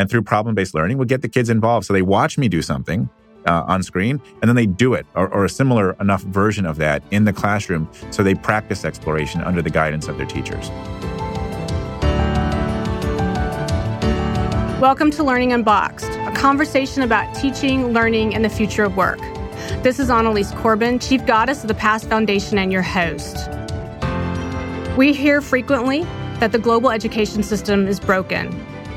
and through problem based learning, we'll get the kids involved. So they watch me do something uh, on screen and then they do it or, or a similar enough version of that in the classroom so they practice exploration under the guidance of their teachers. Welcome to Learning Unboxed, a conversation about teaching, learning, and the future of work. This is Annalise Corbin, Chief Goddess of the Past Foundation and your host. We hear frequently that the global education system is broken.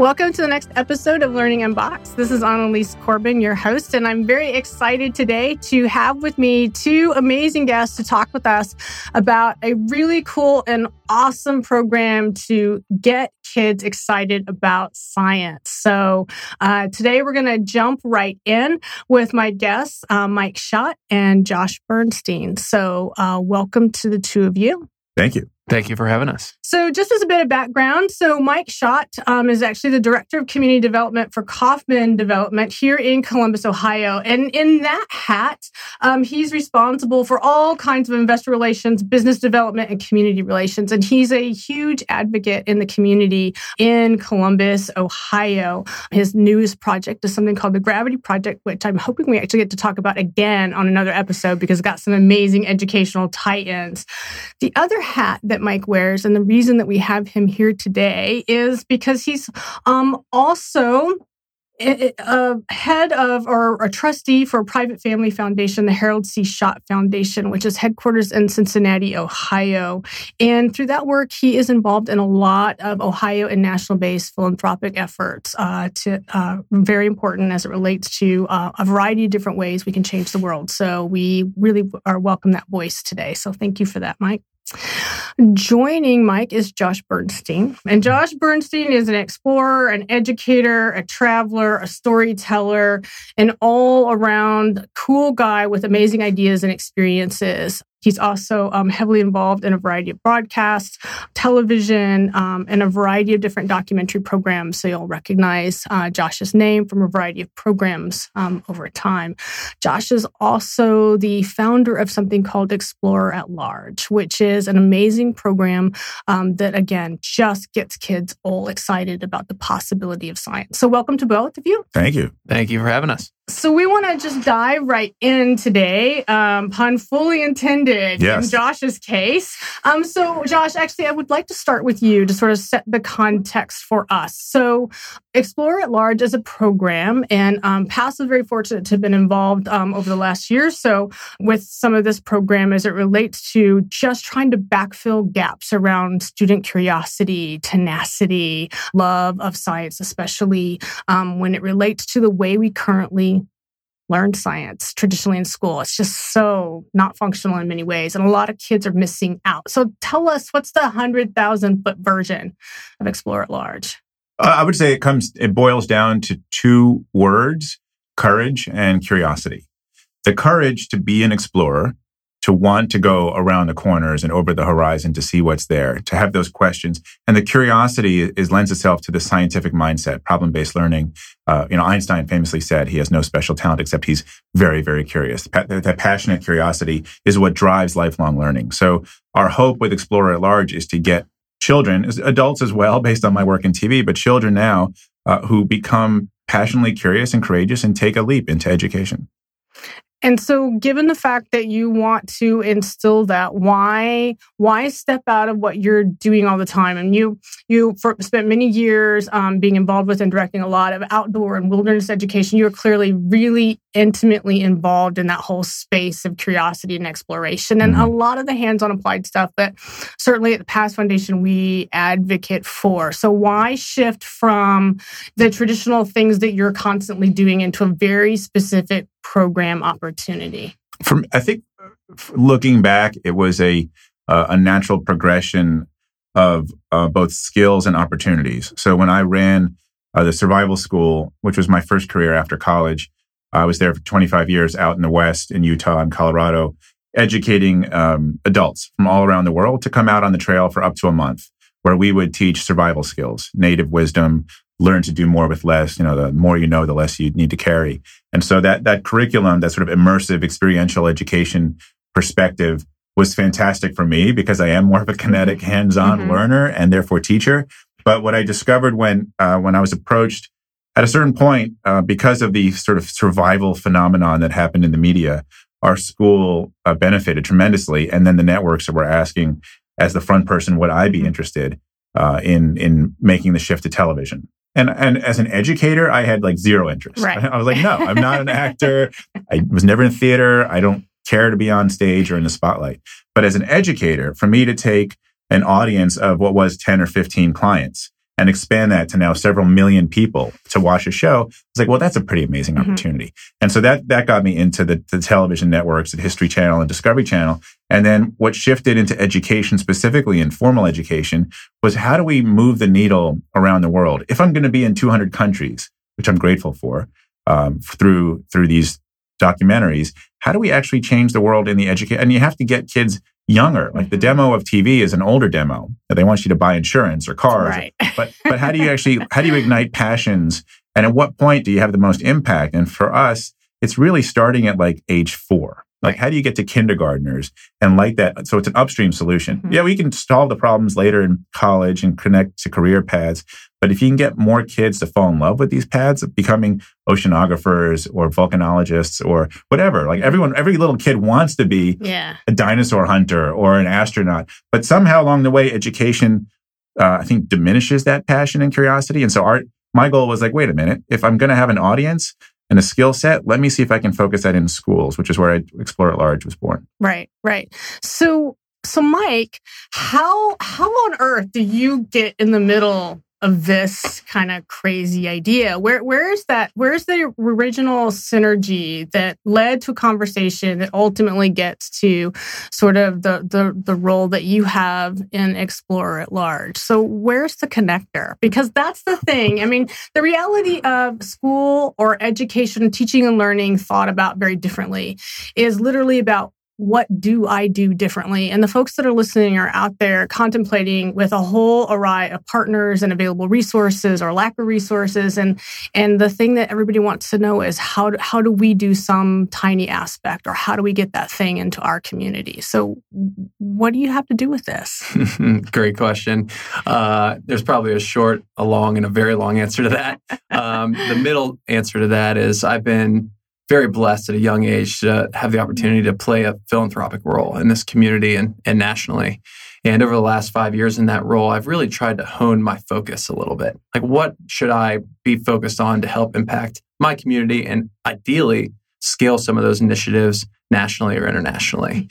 Welcome to the next episode of Learning Unboxed. This is Annalise Corbin, your host, and I'm very excited today to have with me two amazing guests to talk with us about a really cool and awesome program to get kids excited about science. So uh, today we're going to jump right in with my guests, uh, Mike Schott and Josh Bernstein. So uh, welcome to the two of you. Thank you. Thank you for having us. So, just as a bit of background, so Mike Schott um, is actually the director of community development for Kaufman Development here in Columbus, Ohio. And in that hat, um, he's responsible for all kinds of investor relations, business development, and community relations. And he's a huge advocate in the community in Columbus, Ohio. His newest project is something called the Gravity Project, which I'm hoping we actually get to talk about again on another episode because it's got some amazing educational tie ins. The other hat that that Mike wears. And the reason that we have him here today is because he's um, also a head of or a trustee for a private family foundation, the Harold C. Schott Foundation, which is headquarters in Cincinnati, Ohio. And through that work, he is involved in a lot of Ohio and national based philanthropic efforts. Uh, to uh, very important as it relates to uh, a variety of different ways we can change the world. So we really are welcome that voice today. So thank you for that, Mike. Joining Mike is Josh Bernstein. And Josh Bernstein is an explorer, an educator, a traveler, a storyteller, an all around cool guy with amazing ideas and experiences. He's also um, heavily involved in a variety of broadcasts, television, um, and a variety of different documentary programs. So you'll recognize uh, Josh's name from a variety of programs um, over time. Josh is also the founder of something called Explorer at Large, which is an amazing program um, that, again, just gets kids all excited about the possibility of science. So welcome to both of you. Thank you. Thank you for having us. So we want to just dive right in today, um, pun fully intended yes. in Josh's case. Um, so Josh, actually, I would like to start with you to sort of set the context for us. So Explorer at Large is a program, and um, PAST is very fortunate to have been involved um, over the last year so with some of this program as it relates to just trying to backfill gaps around student curiosity, tenacity, love of science, especially um, when it relates to the way we currently learn science traditionally in school. It's just so not functional in many ways. And a lot of kids are missing out. So tell us what's the 100,000 foot version of Explorer at Large? Uh, I would say it comes, it boils down to two words courage and curiosity. The courage to be an explorer to want to go around the corners and over the horizon to see what's there, to have those questions. And the curiosity is lends itself to the scientific mindset, problem-based learning. Uh, you know, Einstein famously said he has no special talent except he's very, very curious. That, that passionate curiosity is what drives lifelong learning. So our hope with Explorer at Large is to get children, adults as well, based on my work in TV, but children now uh, who become passionately curious and courageous and take a leap into education. And so given the fact that you want to instill that, why why step out of what you're doing all the time? And you you for, spent many years um, being involved with and directing a lot of outdoor and wilderness education. You're clearly really intimately involved in that whole space of curiosity and exploration and mm-hmm. a lot of the hands-on applied stuff that certainly at the PAST Foundation we advocate for. So why shift from the traditional things that you're constantly doing into a very specific program opportunity? From I think looking back, it was a uh, a natural progression of uh, both skills and opportunities. So when I ran uh, the survival school, which was my first career after college, I was there for 25 years out in the West in Utah and Colorado. educating um, adults from all around the world to come out on the trail for up to a month, where we would teach survival skills, native wisdom, learn to do more with less. You know, the more you know, the less you need to carry. And so that that curriculum, that sort of immersive experiential education perspective was fantastic for me because I am more of a kinetic, hands-on mm-hmm. learner and therefore teacher. But what I discovered when uh, when I was approached at a certain point, uh, because of the sort of survival phenomenon that happened in the media, our school uh, benefited tremendously. And then the networks were asking, as the front person, would I be mm-hmm. interested uh, in in making the shift to television? And and as an educator, I had like zero interest. Right. I was like, no, I'm not an actor. I was never in theater. I don't care to be on stage or in the spotlight. But as an educator, for me to take an audience of what was 10 or 15 clients and expand that to now several million people to watch a show, it's like, well, that's a pretty amazing mm-hmm. opportunity. And so that that got me into the, the television networks, the History Channel and Discovery Channel. And then what shifted into education, specifically in formal education, was how do we move the needle around the world? If I'm going to be in 200 countries, which I'm grateful for, um, through through these documentaries, how do we actually change the world in the education? And you have to get kids younger. Like the mm-hmm. demo of TV is an older demo that they want you to buy insurance or cars. Right. but but how do you actually how do you ignite passions? And at what point do you have the most impact? And for us, it's really starting at like age four. Like, how do you get to kindergartners and like that? So it's an upstream solution. Mm-hmm. Yeah, we can solve the problems later in college and connect to career paths. But if you can get more kids to fall in love with these paths, becoming oceanographers or volcanologists or whatever, like everyone, every little kid wants to be yeah. a dinosaur hunter or an astronaut. But somehow along the way, education, uh, I think, diminishes that passion and curiosity. And so our, my goal was like, wait a minute, if I'm going to have an audience, and a skill set, let me see if I can focus that in schools, which is where I Explorer at Large was born. Right, right. So so Mike, how how on earth do you get in the middle of this kind of crazy idea. Where where is that? Where's the original synergy that led to a conversation that ultimately gets to sort of the the the role that you have in Explorer at large? So where's the connector? Because that's the thing. I mean, the reality of school or education, teaching and learning thought about very differently is literally about what do I do differently? And the folks that are listening are out there contemplating with a whole array of partners and available resources or lack of resources. And, and the thing that everybody wants to know is how do, how do we do some tiny aspect or how do we get that thing into our community? So what do you have to do with this? Great question. Uh, there's probably a short, a long, and a very long answer to that. Um, the middle answer to that is I've been very blessed at a young age to have the opportunity to play a philanthropic role in this community and, and nationally. And over the last five years in that role, I've really tried to hone my focus a little bit. Like, what should I be focused on to help impact my community and ideally scale some of those initiatives nationally or internationally?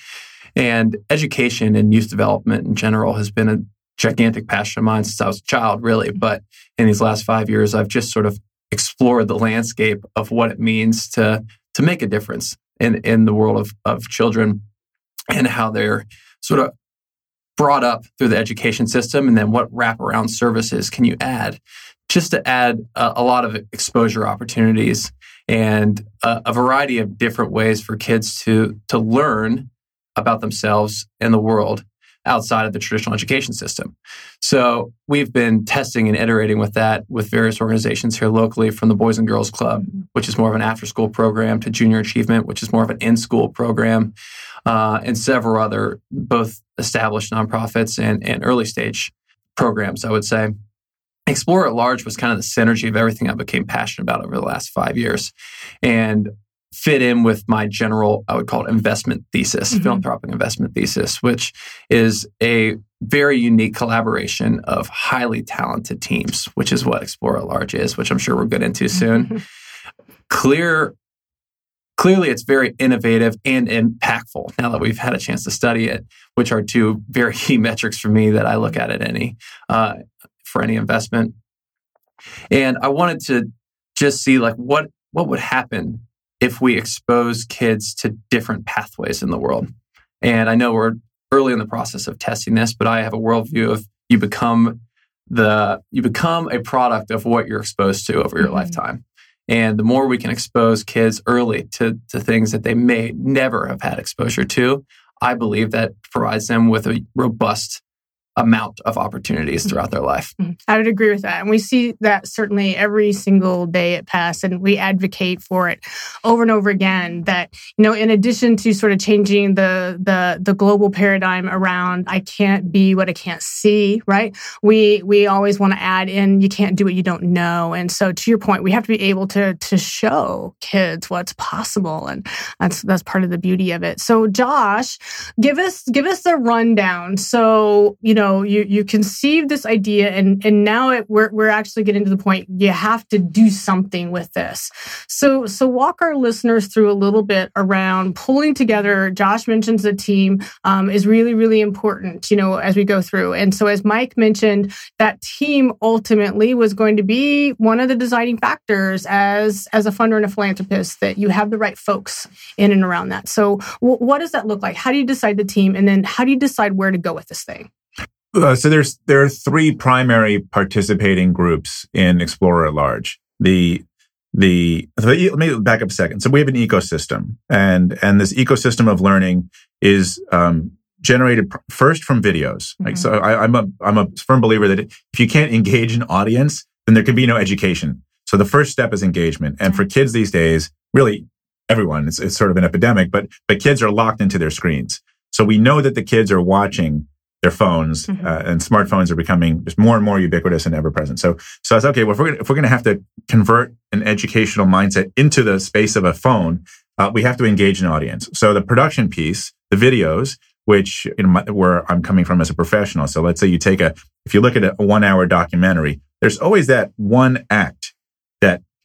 And education and youth development in general has been a gigantic passion of mine since I was a child, really. But in these last five years, I've just sort of explore the landscape of what it means to to make a difference in in the world of of children and how they're sort of brought up through the education system and then what wraparound services can you add just to add a, a lot of exposure opportunities and a, a variety of different ways for kids to to learn about themselves and the world outside of the traditional education system. So we've been testing and iterating with that with various organizations here locally from the Boys and Girls Club, which is more of an after school program, to Junior Achievement, which is more of an in school program, uh, and several other both established nonprofits and, and early stage programs, I would say. Explorer at Large was kind of the synergy of everything I became passionate about over the last five years. And fit in with my general, I would call it investment thesis, mm-hmm. philanthropic investment thesis, which is a very unique collaboration of highly talented teams, which is what Explorer at Large is, which I'm sure we'll get into soon. Clear, clearly, it's very innovative and impactful. Now that we've had a chance to study it, which are two very key metrics for me that I look at at any uh, for any investment. And I wanted to just see like what what would happen if we expose kids to different pathways in the world. And I know we're early in the process of testing this, but I have a worldview of you become the you become a product of what you're exposed to over your mm-hmm. lifetime. And the more we can expose kids early to, to things that they may never have had exposure to, I believe that provides them with a robust amount of opportunities Mm-hmm. throughout their life. I would agree with that. And we see that certainly every single day at PAST, and we advocate for it over and over again that, you know, in addition to sort of changing the the the global paradigm around I can't be what I can't see, right? We we always want to add in you can't do what you don't know. And so to your point, we have to be able to to show kids what's possible. And that's that's part of the beauty of it. So Josh, give us give us a rundown. So, you know, you you conceived this idea and and now it, we're we're actually getting to the point you have to do something with this. So so walk our listeners through a little bit around pulling together. Josh mentions the team um, is really really important, you know, as we go through. And so as Mike mentioned, that team ultimately was going to be one of the deciding factors as as a funder and a philanthropist that you have the right folks in and around that. So w- what does that look like? How do you decide the team, and then how do you decide where to go with this thing? Uh, so there's there are three primary participating groups in Explorer at large. The the let me back up a second. So we have an ecosystem, and and this ecosystem of learning is um, generated pr- first from videos. Like Mhm. so, I, I'm a I'm a firm believer that if you can't engage an audience, then there can be no education. So the first step is engagement, and for kids these days, really everyone, it's, it's sort of an epidemic, but but kids are locked into their screens. So we know that the kids are watching their phones Mhm. uh, and smartphones are becoming just more and more ubiquitous and ever present. So, so I said, okay, well, if we're gonna, if we're going to have to convert an educational mindset into the space of a phone, uh, we have to engage an audience. So the production piece, the videos, which you know, my, where I'm coming from as a professional. So let's say you take a, if you look at a one hour documentary, there's always that one act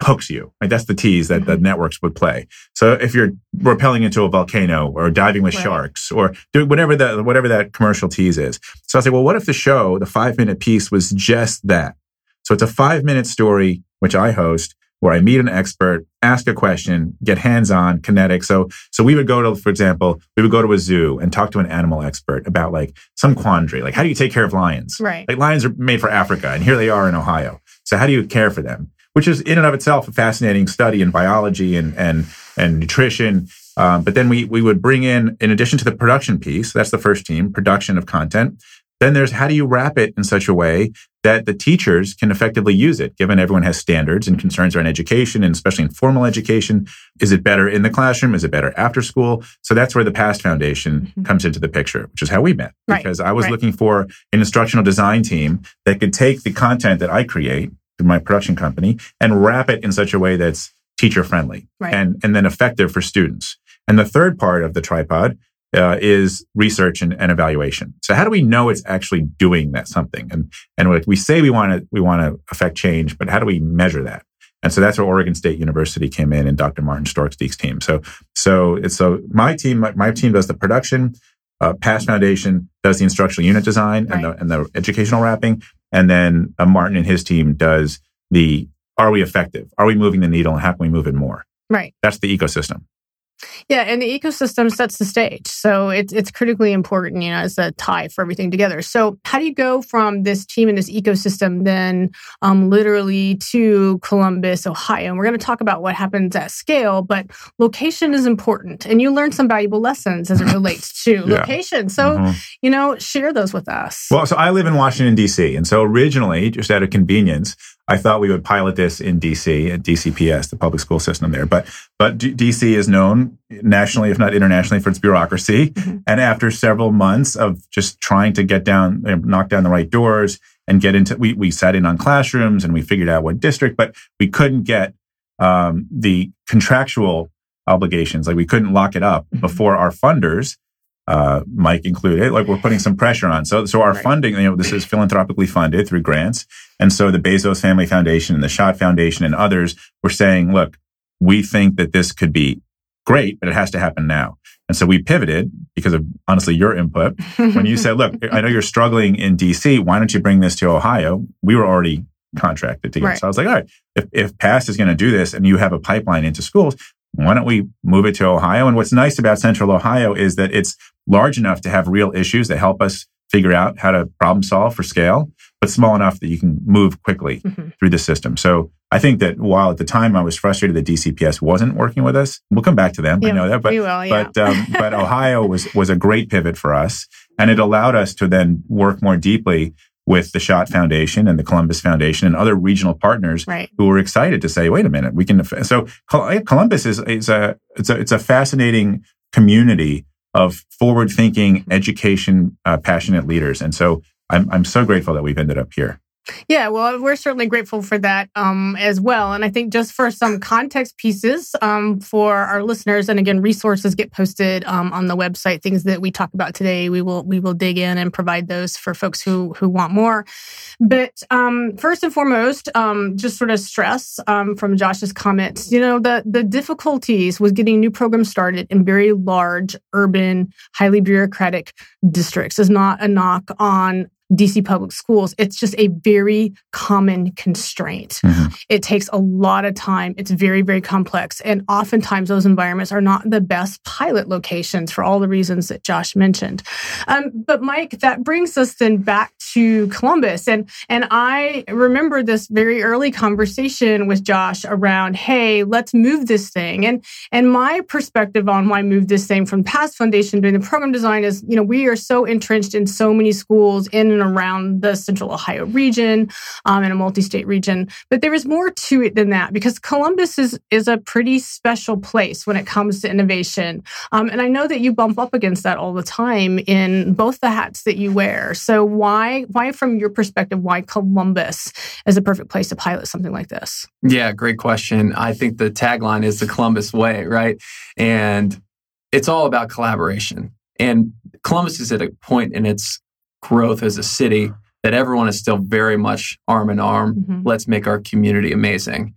hooks you. Like that's the tease that the mm-hmm. networks would play. So if you're rappelling into a volcano or diving with Right. sharks or doing whatever the whatever that commercial tease is. So I say, well, what if the show, the five minute piece, was just that? So it's a five minute story which I host where I meet an expert, ask a question, get hands on, kinetic. So so we would go to, for example, we would go to a zoo and talk to an animal expert about like some quandary, like how do you take care of lions? Right. Like lions are made for Africa, and here they are in Ohio. So how do you care for them? Which is in and of itself a fascinating study in biology and and and nutrition. Um, but then we we would bring in, in addition to the production piece, that's the first team, production of content. Then there's how do you wrap it in such a way that the teachers can effectively use it, given everyone has standards and concerns around education, and especially in formal education. Is it better in the classroom? Is it better after school? So that's where the Past Foundation Mhm. comes into the picture, which is how we met. Right, Because I was right. looking for an instructional design team that could take the content that I create my production company and wrap it in such a way that's teacher friendly Right. and, and then effective for students. And the third part of the tripod uh, is research and, and evaluation. So how do we know it's actually doing that something? And and we say we want to we want to affect change, but how do we measure that? And so that's where Oregon State University came in and Dr. Martin Storksdieck's team. So so it's so my team my, my team does the production. Uh, Past Foundation does the instructional unit design and, the, and the educational wrapping, and then uh, Martin and his team does the are we effective? Are we moving the needle, and how can we move it more? Right. That's the ecosystem. Yeah, and the ecosystem sets the stage. So it's it's critically important, you know, as a tie for everything together. So how do you go from this team and this ecosystem then um, literally to Columbus, Ohio? And we're going to talk about what happens at scale, but location is important. And you learn some valuable lessons as it relates to Yeah. location. So, Mhm. you know, share those with us. Well, so I live in Washington, D.C. And so originally, just out of convenience, I thought we would pilot this in D.C. at DCPS, the public school system there. But but D- D.C. is known nationally, if not internationally, for its bureaucracy. Mhm. And after several months of just trying to get down, you know, knock down the right doors and get into, we, we sat in on classrooms and we figured out what district, but we couldn't get um, the contractual obligations. Like we couldn't lock it up Mhm. before our funders uh, Mike included, like we're putting some pressure on. So, so our Right. funding, you know, this is philanthropically funded through grants. And so the Bezos Family Foundation and the Schott Foundation and others were saying, look, we think that this could be great, but it has to happen now. And so we pivoted because of honestly your input. When you said, look, I know you're struggling in DC. Why don't you bring this to Ohio? We were already contracted together. Right. So I was like, all right, if, if PAST is going to do this and you have a pipeline into schools, why don't we move it to Ohio? And what's nice about Central Ohio is that it's large enough to have real issues that help us figure out how to problem solve for scale, but small enough that you can move quickly mm-hmm. through the system. So I think that while at the time I was frustrated that DCPS wasn't working with us, we'll come back to them. Yeah, I know that, but will, yeah. but um, but Ohio was was a great pivot for us, and it allowed us to then work more deeply with the Schott Foundation and the Columbus Foundation and other regional partners right. who were excited to say, "Wait a minute, we can." So Columbus is is a it's a it's a fascinating community of forward thinking, education, uh, passionate leaders, and so I'm I'm so grateful that we've ended up here. Yeah, well, we're certainly grateful for that um, as well. And I think just for some context pieces um, for our listeners, and again, resources get posted um, on the website. Things that we talk about today, we will we will dig in and provide those for folks who who want more. But um, first and foremost, um, just sort of stress um, from Josh's comments. You know, the the difficulties with getting new programs started in very large, urban, highly bureaucratic districts is not a knock on DC public schools, it's just a very common constraint. Mm-hmm. It takes a lot of time. It's very, very complex. And oftentimes those environments are not the best pilot locations for all the reasons that Josh mentioned. Um, but Mike, that brings us then back to Columbus. And, and I remember this very early conversation with Josh around, hey, let's move this thing. And, and my perspective on why move this thing from past foundation doing the program design is, you know, we are so entrenched in so many schools in and around the central Ohio region um, and a multi-state region. But there is more to it than that because Columbus is is a pretty special place when it comes to innovation. Um, and I know that you bump up against that all the time in both the hats that you wear. So why why from your perspective why Columbus is a perfect place to pilot something like this? Yeah, great question. I think the tagline is the Columbus way, right? And it's all about collaboration. And Columbus is at a point in its growth as a city that everyone is still very much arm in arm. Mm-hmm. Let's make our community amazing.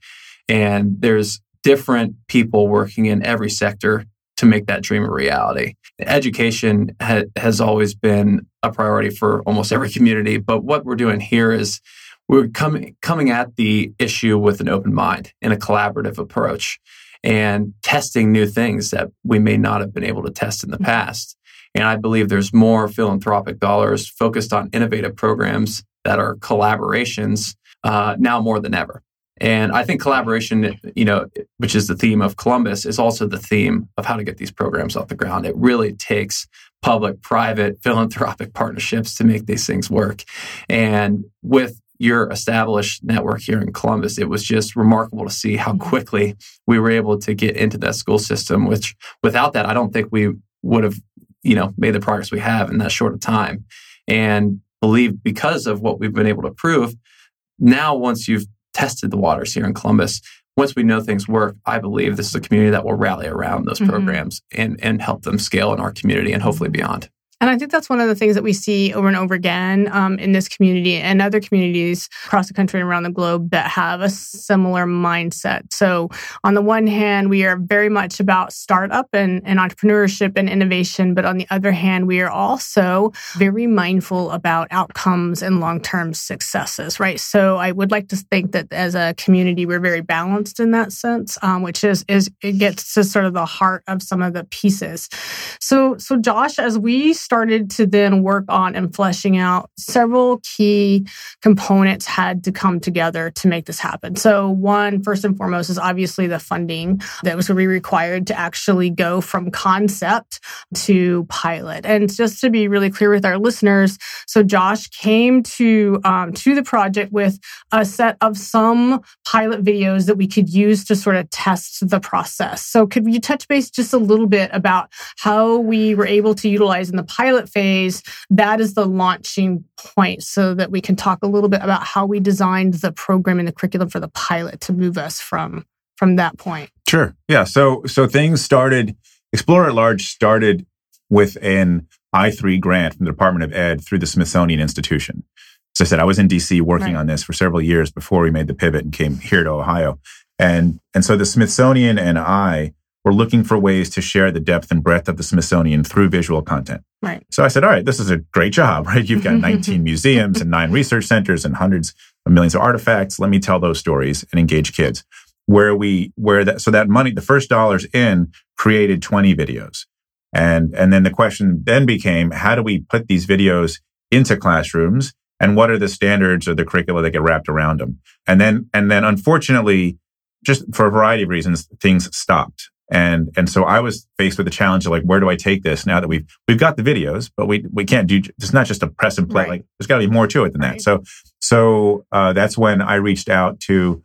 And there's different people working in every sector to make that dream a reality. Education ha- has always been a priority for almost every community, but what we're doing here is we're coming coming at the issue with an open mind and a collaborative approach and testing new things that we may not have been able to test in the mm-hmm. past. And I believe there's more philanthropic dollars focused on innovative programs that are collaborations uh, now more than ever. And I think collaboration, you know, which is the theme of Columbus, is also the theme of how to get these programs off the ground. It really takes public, private, philanthropic partnerships to make these things work. And with your established network here in Columbus, it was just remarkable to see how mm-hmm. quickly we were able to get into that school system, which without that, I don't think we would have you know, made the progress we have in that short of time. And believe because of what we've been able to prove, now once you've tested the waters here in Columbus, once we know things work, I believe this is a community that will rally around those mm-hmm. programs and, and help them scale in our community and hopefully beyond. And I think that's one of the things that we see over and over again um, in this community and other communities across the country and around the globe that have a similar mindset. So, on the one hand, we are very much about startup and, and entrepreneurship and innovation. But on the other hand, we are also very mindful about outcomes and long term successes, right? So, I would like to think that as a community, we're very balanced in that sense, um, which is, is it gets to sort of the heart of some of the pieces. So, so Josh, as we started to then work on and fleshing out several key components had to come together to make this happen. So one, first and foremost, is obviously the funding that was going to be required to actually go from concept to pilot. And just to be really clear with our listeners, so Josh came to um, to the project with a set of some pilot videos that we could use to sort of test the process. So could you touch base just a little bit about how we were able to utilize in the pilot phase, that is the launching point so that we can talk a little bit about how we designed the program and the curriculum for the pilot to move us from from that point. Sure. Yeah. So so things started Explorer at Large started with an I3 grant from the Department of Ed through the Smithsonian Institution. As I said, I was in DC working right. on this for several years before we made the pivot and came here to Ohio. And and so the Smithsonian and I we're looking for ways to share the depth and breadth of the Smithsonian through visual content. Right. So I said, all right, this is a great job, right? You've got 19 museums and nine research centers and hundreds of millions of artifacts. Let me tell those stories and engage kids. Where we, where that, so that money, the first dollars in created 20 videos. And, and then the question then became, how do we put these videos into classrooms and what are the standards or the curricula that get wrapped around them. And then, and then unfortunately, just for a variety of reasons, things stopped. And, and so I was faced with the challenge of like, where do I take this now that we've, we've got the videos, but we, we can't do, it's not just a press and play. Right. Like there's gotta be more to it than Right. that. So, so, uh, that's when I reached out to,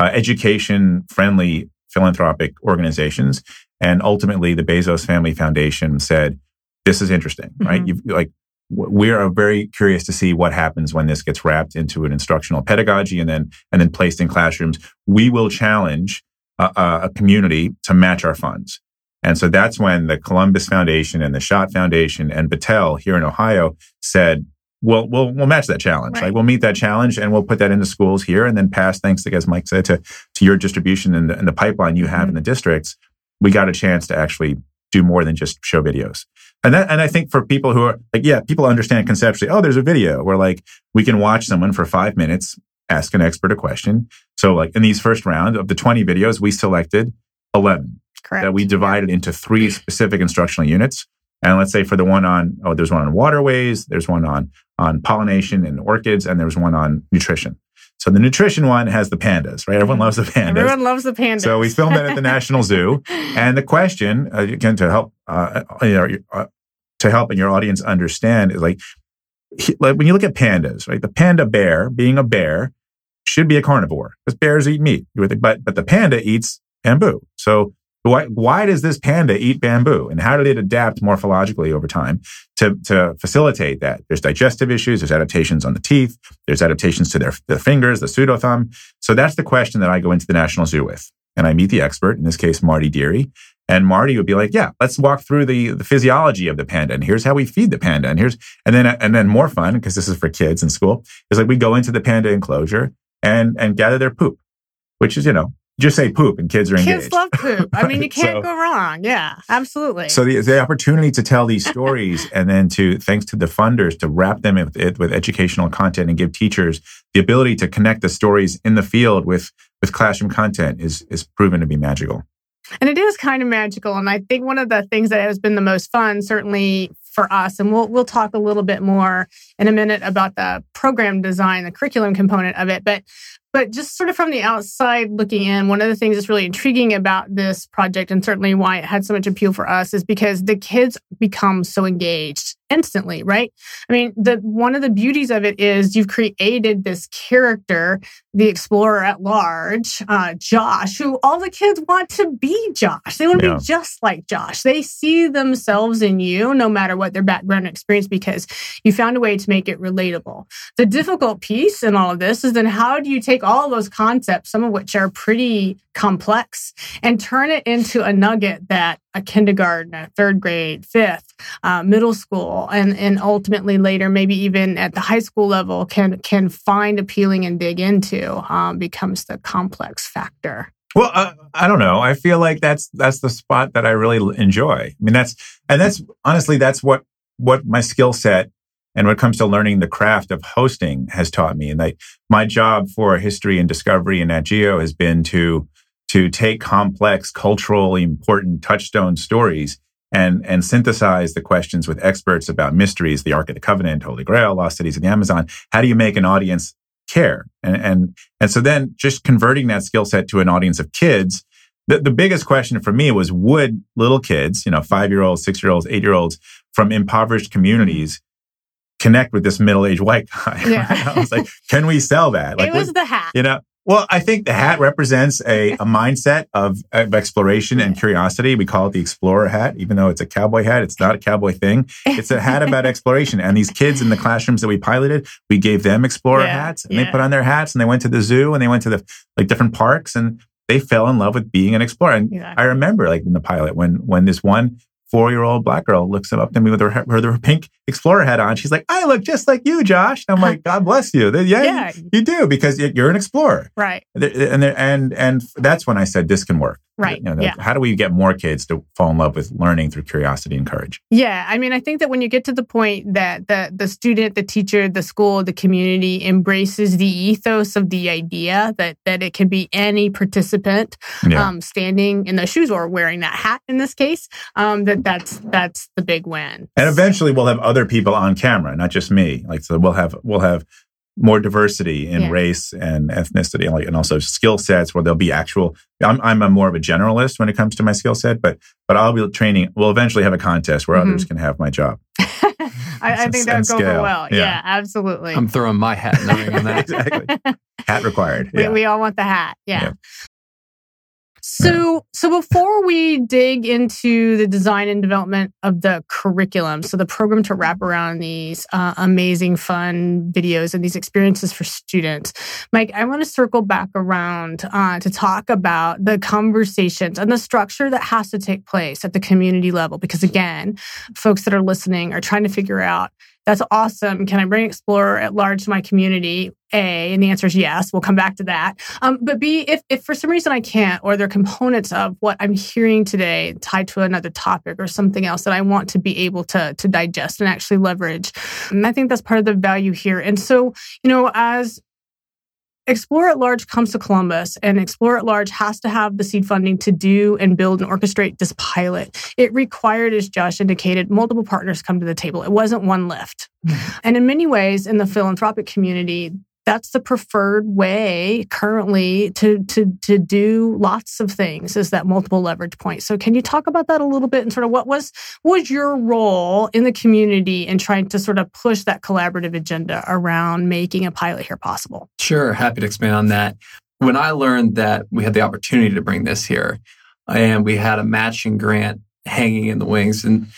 uh, education friendly philanthropic organizations. And ultimately the Bezos Family Foundation said, this is interesting, right? Mhm. You've like, we are very curious to see what happens when this gets wrapped into an instructional pedagogy and then, and then placed in classrooms. We will challenge a, a a community to match our funds. And so that's when the Columbus Foundation and the Schott Foundation and Battelle here in Ohio said, we'll, we'll, we'll match that challenge. Right. Like we'll meet that challenge and we'll put that into schools here and then PAST, thanks to, as Mike said, to, to your distribution and the, and the pipeline you have mm-hmm. in the districts. We got a chance to actually do more than just show videos. And that, and I think for people who are like, yeah, people understand conceptually, oh, there's a video where like we can watch someone for five minutes, ask an expert a question. So like in these first round of the 20 videos, we selected 11 Correct. that we divided into three specific instructional units. And let's say for the one on, oh, there's one on waterways, there's one on, on pollination and orchids, and there's one on nutrition. So the nutrition one has the pandas, right? Everyone loves the pandas. Everyone loves the pandas. So we filmed it at the National Zoo. And the question, uh, again, to help, uh, you know, uh, to help in your audience understand is like, like when you look at pandas, right? The panda bear, being a bear, should be a carnivore because bears eat meat. But but the panda eats bamboo. So why why does this panda eat bamboo? And how did it adapt morphologically over time to to facilitate that? There's digestive issues. There's adaptations on the teeth. There's adaptations to their the fingers, the pseudo thumb. So that's the question that I go into the National Zoo with, and I meet the expert. In this case, Marty Dearie. And Marty would be like, "Yeah, let's walk through the, the physiology of the panda, and here's how we feed the panda, and here's and then and then more fun because this is for kids in school is like we go into the panda enclosure and and gather their poop, which is you know just say poop and kids are engaged. Kids love poop. I mean, you can't so- go wrong. Yeah, absolutely. So the, the opportunity to tell these stories and then to, thanks to the funders, to wrap them with, it- with educational content and give teachers the ability to connect the stories in the field with, with classroom content is, is proven to be magical. And it is kind of magical. And I think one of the things that has been the most fun, certainly for us, and we'll we'll talk a little bit more in a minute about the program design, the curriculum component of it. But but just sort of from the outside looking in, one of the things that's really intriguing about this project, and certainly why it had so much appeal for us, is because the kids become so engaged instantly, right? I mean, the one of the beauties of it is you've created this character the explorer at large, uh, Josh, who all the kids want to be Josh. They want to Yeah. be just like Josh. They see themselves in you, no matter what their background experience, because you found a way to make it relatable. The difficult piece in all of this is then how do you take all those concepts, some of which are pretty complex, and turn it into a nugget that a kindergarten, a third grade, fifth, uh, middle school, and and ultimately later, maybe even at the high school level, can can find appealing and dig into um, becomes the complex factor. Well, uh, I don't know. I feel like that's that's the spot that I really enjoy. I mean, that's and that's honestly that's what what my skill set and when it comes to learning the craft of hosting has taught me. And like my job for history and discovery in Nat Geo has been to to take complex, culturally important touchstone stories and and synthesize the questions with experts about mysteries, the Ark of the Covenant, Holy Grail, Lost Cities of the Amazon. How do you make an audience care? And and and so then just converting that skill set to an audience of kids. The, the biggest question for me was would little kids, you know, five year olds, six year olds, eight year olds from impoverished communities connect with this middle aged white guy? Yeah. I was like, can we sell that? Like, it was would- the hat. you know, well, I think the hat represents a, a mindset of, of exploration and curiosity. We call it the explorer hat, even though it's a cowboy hat. It's not a cowboy thing. It's a hat about exploration. And these kids in the classrooms that we piloted, we gave them explorer Yeah, hats and they put on their hats and they went to the zoo and they went to the like different parks and they fell in love with being an explorer. And Yeah. I remember like in the pilot when, when this one four year old black girl looks up to me with her, her, her pink explorer hat on. She's like, I look just like you, Josh. I'm like, God bless you. Yeah, Yeah. you do because you're an explorer. Right. And and and that's when I said this can work. Right. You know, yeah. How do we get more kids to fall in love with learning through curiosity and courage? Yeah. I mean, I think that when you get to the point that the, the student, the teacher, the school, the community embraces the ethos of the idea that, that it can be any participant Yeah. um, standing in those shoes or wearing that hat in this case, um, that that's, that's the big win. and eventually we'll have other people on camera, not just me. Like, so we'll have, we'll have more diversity in Yeah. race and ethnicity and like, and also skill sets where there'll be actual, I'm, I'm a more of a generalist when it comes to my skill set, but, but I'll be training. We'll eventually have a contest where Mhm. others can have my job. I, I think that would go over well. Yeah. Yeah, absolutely. I'm throwing my hat in the ring on that. exactly. Hat required. we, Yeah. we all want the hat. Yeah. So, so before we dig into the design and development of the curriculum, so the program to wrap around these uh, amazing, fun videos and these experiences for students, Mike, I want to circle back around uh, to talk about the conversations and the structure that has to take place at the community level. Because again, folks that are listening are trying to figure out that's awesome. Can I bring Explorer at large to my community? A, and the answer is yes. We'll come back to that. Um, but B, if, if for some reason I can't, or there are components of what I'm hearing today tied to another topic or something else that I want to be able to, to digest and actually leverage. And I think that's part of the value here. And so, you know, as Explorer at Large comes to Columbus, and Explorer at Large has to have the seed funding to do and build and orchestrate this pilot. It required, as Josh indicated, multiple partners come to the table. It wasn't one lift. Mm-hmm. And in many ways, in the philanthropic community, that's the preferred way currently to to to do lots of things is that multiple leverage point. So can you talk about that a little bit and sort of what was what was your role in the community in trying to sort of push that collaborative agenda around making a pilot here possible? Sure, happy to expand on that. When I learned that we had the opportunity to bring this here, and we had a matching grant hanging in the wings, and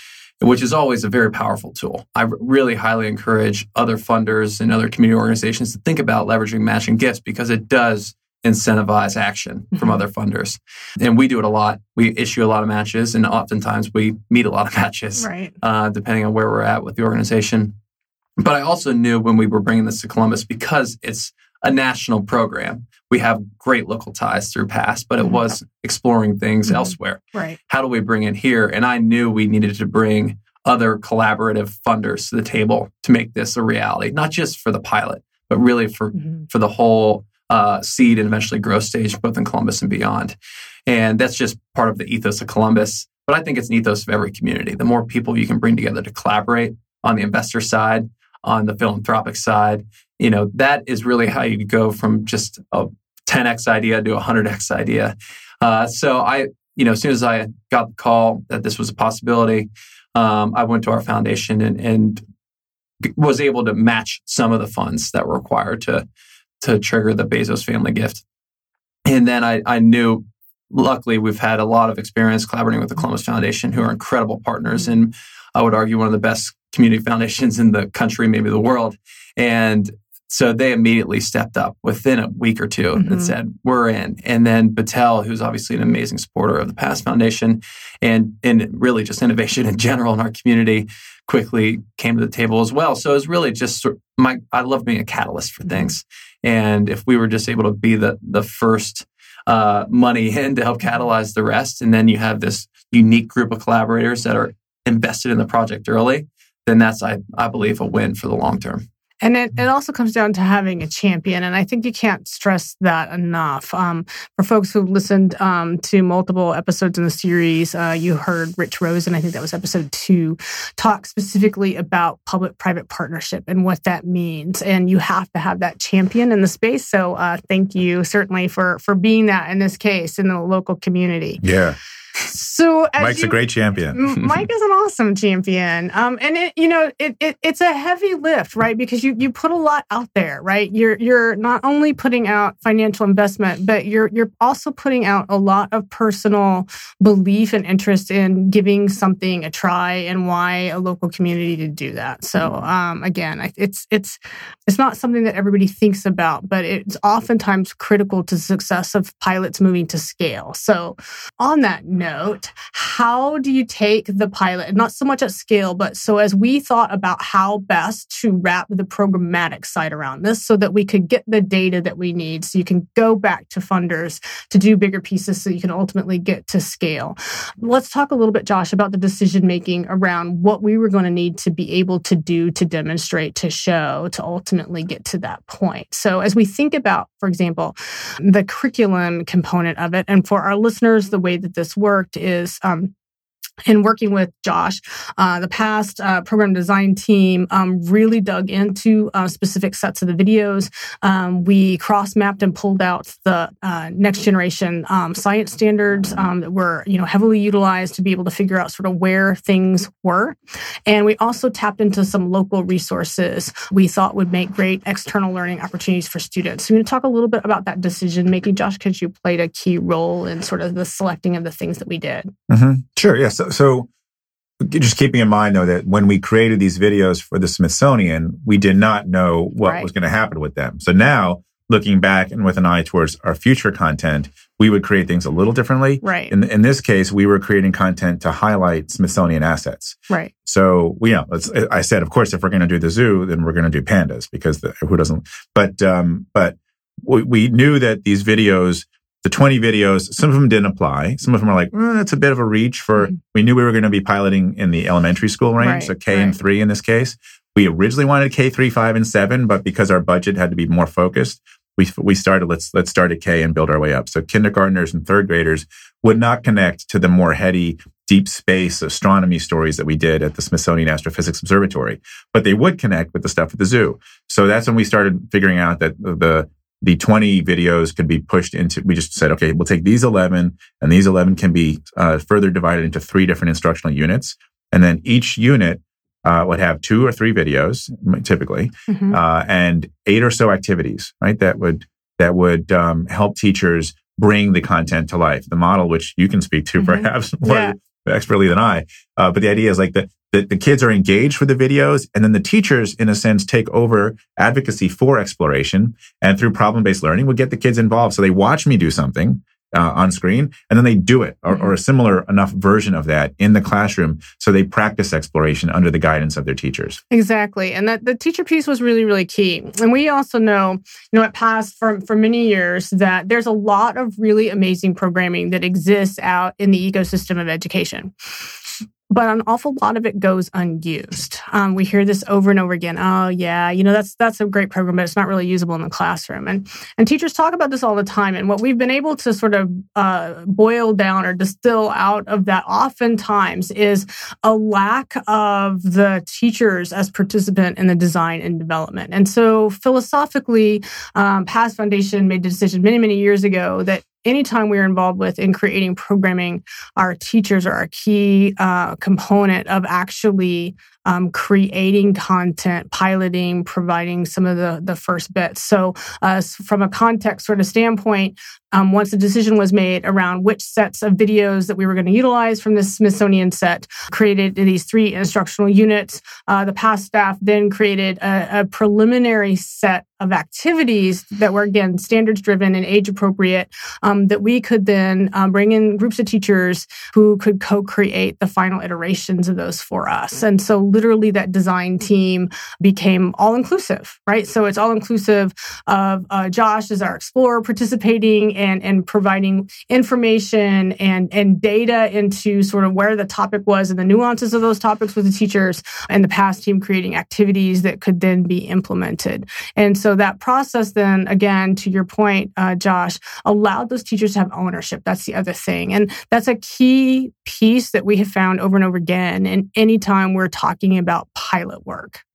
which is always a very powerful tool. I really highly encourage other funders and other community organizations to think about leveraging matching gifts because it does incentivize action from Mhm. other funders. And we do it a lot. We issue a lot of matches, and oftentimes we meet a lot of matches Right. uh, depending on where we're at with the organization. But I also knew when we were bringing this to Columbus because it's a national program. We have great local ties through PAST, but it Mhm. was exploring things Mhm. elsewhere. Right. How do we bring it here? And I knew we needed to bring other collaborative funders to the table to make this a reality, not just for the pilot, but really for Mhm. for the whole uh, seed and eventually growth stage, both in Columbus and beyond. And that's just part of the ethos of Columbus. But I think it's an ethos of every community. The more people you can bring together to collaborate on the investor side, on the philanthropic side, you know, that is really how you go from just a 10x idea to a 100x idea. Uh, so I, you know, as soon as I got the call that this was a possibility, um, I went to our foundation and, and was able to match some of the funds that were required to to trigger the Bezos family gift. And then I, I knew, luckily, we've had a lot of experience collaborating with the Columbus Foundation, who are incredible partners, and I would argue one of the best community foundations in the country, maybe the world. And so they immediately stepped up within a week or 2 Mhm. and said, "We're in." And then Battelle, who's obviously an amazing supporter of the PAST Foundation and and really just innovation in general in our community, quickly came to the table as well. So it was really just sort- my I love being a catalyst for things, and if we were just able to be the the first uh, money in to help catalyze the rest, and then you have this unique group of collaborators that are invested in the project early, then that's I I believe a win for the long term. And it, it also comes down to having a champion. And I think you can't stress that enough. Um, for folks who've listened um, to multiple episodes in the series, uh, you heard Rich Rosen, I think that was episode two, talk specifically about public private partnership and what that means. And you have to have that champion in the space. So uh, thank you certainly for, for being that in this case in the local community. Yeah. So Mike's you, a great champion. Mike is an awesome champion. Um, and it, you know, it, it it's a heavy lift, right? Because you you put a lot out there, right? You're you're not only putting out financial investment, but you're you're also putting out a lot of personal belief and interest in giving something a try and why a local community to do that. So, um, again, it's it's it's not something that everybody thinks about, but it's oftentimes critical to the success of pilots moving to scale. So, on that note note, how do you take the pilot, not so much at scale, but so as we thought about how best to wrap the programmatic side around this so that we could get the data that we need so you can go back to funders to do bigger pieces so you can ultimately get to scale. Let's talk a little bit, Josh, about the decision making around what we were going to need to be able to do to demonstrate, to show, to ultimately get to that point. So as we think about, for example, the curriculum component of it, and for our listeners, the way that this worked is um, in working with Josh, uh, the past uh, program design team um, really dug into uh, specific sets of the videos. Um, we cross mapped and pulled out the uh, next generation um, science standards um, that were you know heavily utilized to be able to figure out sort of where things were, and we also tapped into some local resources we thought would make great external learning opportunities for students. So, we're going to talk a little bit about that decision making, Josh, because you played a key role in sort of the selecting of the things that we did. Mm-hmm. Sure. Yes. So just keeping in mind though that when we created these videos for the Smithsonian, we did not know what right. was going to happen with them. So now looking back and with an eye towards our future content, we would create things a little differently. Right. In, in this case, we were creating content to highlight Smithsonian assets. Right. So we, you know, I said, of course, if we're going to do the zoo, then we're going to do pandas because the, who doesn't, but, um, but we, we knew that these videos the 20 videos, some of them didn't apply. Some of them are like, eh, it's a bit of a reach for, mm-hmm. we knew we were going to be piloting in the elementary school range, right, so K right. and three in this case. We originally wanted K three, five, and seven, but because our budget had to be more focused, we, we started, let's, let's start at K and build our way up. So kindergartners and third graders would not connect to the more heady deep space astronomy stories that we did at the Smithsonian Astrophysics Observatory, but they would connect with the stuff at the zoo. So that's when we started figuring out that the the 20 videos could be pushed into, we just said, okay, we'll take these 11 and these 11 can be uh, further divided into three different instructional units. And then each unit uh, would have two or three videos typically, mm-hmm. uh, and eight or so activities, right? That would, that would um, help teachers bring the content to life. The model, which you can speak to mm-hmm. perhaps more yeah. expertly than I. Uh, but the idea is like the, the, the kids are engaged with the videos and then the teachers in a sense take over advocacy for exploration and through problem-based learning we get the kids involved. So they watch me do something uh, on screen and then they do it or, or, a similar enough version of that in the classroom so they practice exploration under the guidance of their teachers. Exactly. And that the teacher piece was really really key. And we also know you know it passed for, for many years that there's a lot of really amazing programming that exists out in the ecosystem of education but an awful lot of it goes unused. Um, we hear this over and over again. Oh yeah, you know that's that's a great program, but it's not really usable in the classroom. And and teachers talk about this all the time. And what we've been able to sort of uh, boil down or distill out of that oftentimes is a lack of the teachers as participant in the design and development. And so philosophically, um, PAST Foundation made the decision many many years ago that anytime we're involved with in creating programming, our teachers are a key uh, component of actually um, creating content, piloting, providing some of the, the first bits. So, uh, from a context sort of standpoint, um, once the decision was made around which sets of videos that we were going to utilize from the Smithsonian set, created these three instructional units. Uh, the PAST staff then created a, a preliminary set of activities that were again standards driven and age appropriate um, that we could then um, bring in groups of teachers who could co-create the final iterations of those for us and so literally that design team became all inclusive right so it's all inclusive of uh, Josh as our explorer participating and and providing information and and data into sort of where the topic was and the nuances of those topics with the teachers and the PAST team creating activities that could then be implemented and so that process then, again, to your point, uh, Josh, allowed those teachers to have ownership. That's the other thing. And that's a key piece that we have found over and over again. And anytime we're talking about pilot work.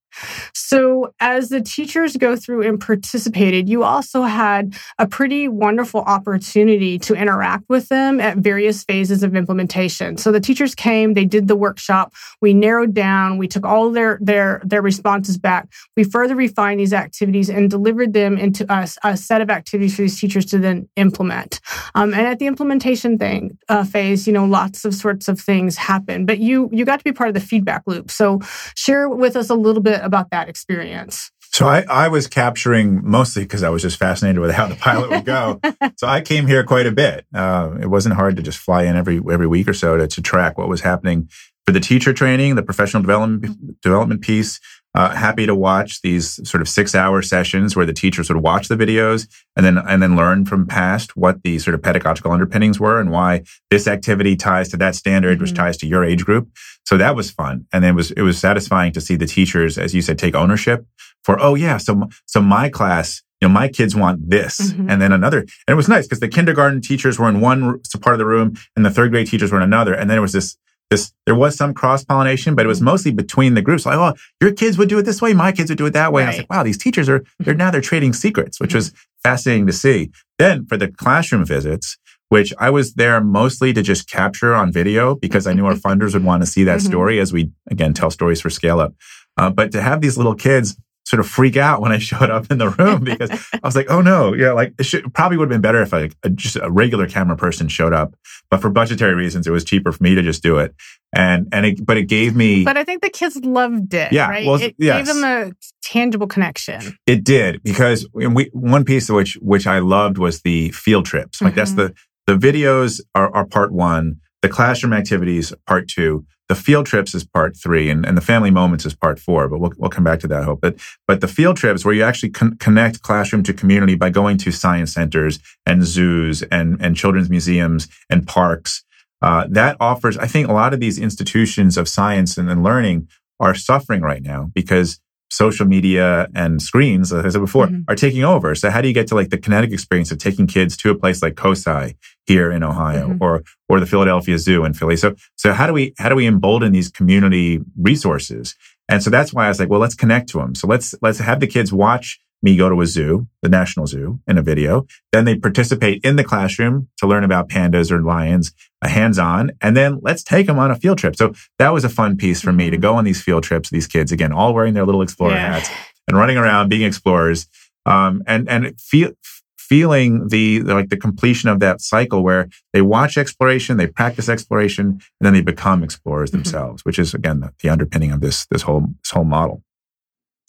So, as the teachers go through and participated, you also had a pretty wonderful opportunity to interact with them at various phases of implementation. So, the teachers came, they did the workshop, we narrowed down, we took all their their their responses back, we further refined these activities and delivered them into a, a set of activities for these teachers to then implement. Um, and at the implementation thing uh, phase, you know, lots of sorts of things happen, but you you got to be part of the feedback loop. So, share with us a little bit about that experience? So I, I was capturing mostly because I was just fascinated with how the pilot would go. so I came here quite a bit. Uh, it wasn't hard to just fly in every every week or so to, to track what was happening for the teacher training, the professional development development piece. Uh, happy to watch these sort of six hour sessions where the teachers would watch the videos and then and then learn from PAST what the sort of pedagogical underpinnings were and why this activity ties to that standard, mm-hmm. which ties to your age group. So that was fun, and it was it was satisfying to see the teachers, as you said, take ownership for oh yeah, so so my class you know, my kids want this. Mm-hmm. And then another. And it was nice because the kindergarten teachers were in one part of the room and the third grade teachers were in another. And then there was this this, there was some cross pollination, but it was mm-hmm. mostly between the groups. Like, oh, your kids would do it this way, my kids would do it that way. Right. And I was like, wow, these teachers are, they're now they're trading secrets, which was fascinating to see. Then for the classroom visits, which I was there mostly to just capture on video because I knew our funders would want to see that mm-hmm. story as we, again, tell stories for scale up. Uh, but to have these little kids sort of freak out when I showed up in the room because I was like, oh no, yeah, like it should, probably would have been better if like a, just a regular camera person showed up. But for budgetary reasons, it was cheaper for me to just do it. And, and it, but it gave me. But I think the kids loved it. Yeah. Right? Well, it yes. gave them a tangible connection. It did because we, one piece of which, which I loved was the field trips. Like mm-hmm. that's the, the videos are, are part one. The classroom activities, part two the field trips is part three, and, and the family moments is part four. But we'll we'll come back to that. I hope. But but the field trips where you actually con- connect classroom to community by going to science centers and zoos and and children's museums and parks. Uh, that offers, I think, a lot of these institutions of science and, and learning are suffering right now because social media and screens, as I said before, mm-hmm. are taking over. So how do you get to like the kinetic experience of taking kids to a place like COSI here in Ohio mm-hmm. or or the Philadelphia Zoo in Philly? So so how do we how do we embolden these community resources? And so that's why I was like, well, let's connect to them. So let's let's have the kids watch me go to a zoo, the National Zoo, in a video. Then they participate in the classroom to learn about pandas or lions, a hands-on, and then let's take them on a field trip. So that was a fun piece for me to mm-hmm. go on these field trips. These kids, again, all wearing their little explorer yeah. hats and running around, being explorers, um, and and feel feeling the, the, like the completion of that cycle where they watch exploration, they practice exploration, and then they become explorers mm-hmm. themselves, which is again the, the underpinning of this this whole this whole model.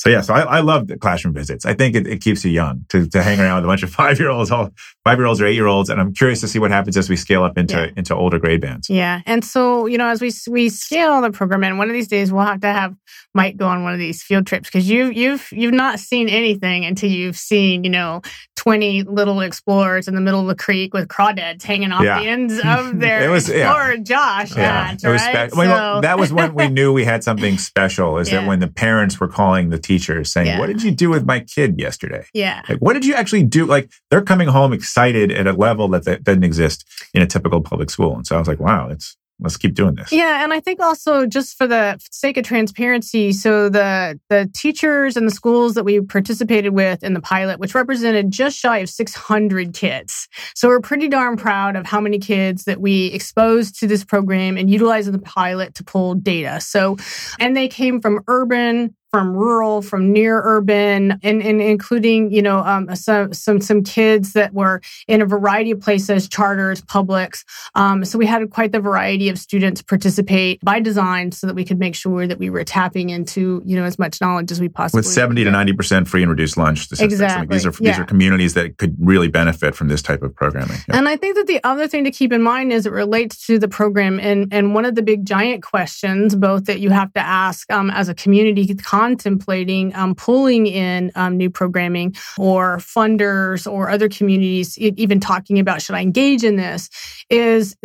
So yeah, so I, I love the classroom visits. I think it, it keeps you young to, to hang around with a bunch of five year olds, five year olds or eight year olds, and I'm curious to see what happens as we scale up into yeah. into older grade bands. Yeah, and so you know, as we we scale the program, and one of these days we'll have to have Mike go on one of these field trips because you you've you've not seen anything until you've seen you know 20 little explorers in the middle of the creek with crawdads hanging off yeah. the ends of their it was, explorer yeah. Josh yeah. Hat, it was right? spe- so. that was when we knew we had something special. Is that when the parents were calling the teachers saying, yeah. What did you do with my kid yesterday? Yeah. Like, what did you actually do? Like, they're coming home excited at a level that, that doesn't exist in a typical public school. And so I was like, wow, it's let's keep doing this. Yeah, and I think also just for the sake of transparency, so the the teachers and the schools that we participated with in the pilot, which represented just shy of 600 kids. So we're pretty darn proud of how many kids that we exposed to this program and utilizing the pilot to pull data. So and they came from urban from rural, from near urban, and, and including, you know, um, some, some, some kids that were in a variety of places, charters, publics. Um, so we had quite the variety of students participate by design so that we could make sure that we were tapping into, you know, as much knowledge as we possibly With 70 could. to 90% free and reduced lunch. Exactly. these are, yeah. these are communities that could really benefit from this type of programming. Yeah. And I think that the other thing to keep in mind is it relates to the program. And, and one of the big giant questions, both that you have to ask um, as a community contemplating um, pulling in um, new programming or funders or other communities, even talking about should I engage in this, is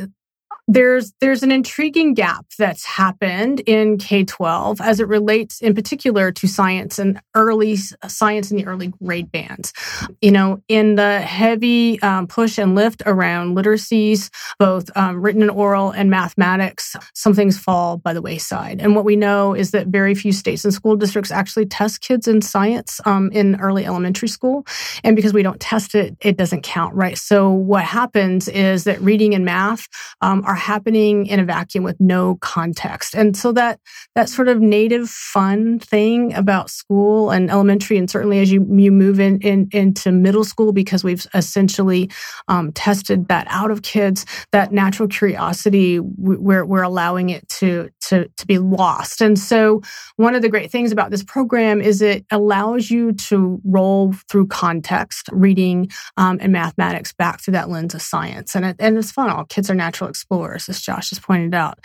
there's there's an intriguing gap that's happened in K-12 as it relates in particular to science and early science in the early grade bands. You know, in the heavy um, push and lift around literacies, both um, written and oral and mathematics, some things fall by the wayside. And what we know is that very few states and school districts actually test kids in science um, in early elementary school, and because we don't test it, it doesn't count, right? So what happens is that reading and math um, are happening in a vacuum with no context. And so that that sort of native fun thing about school and elementary, and certainly as you you move in, in into middle school, because we've essentially um, tested that out of kids, that natural curiosity, we're we're allowing it to to to be lost. And so one of the great things about this program is it allows you to roll through context, reading um, and mathematics back through that lens of science, and it, and it's fun. All kids are natural explorers, as Josh has pointed out.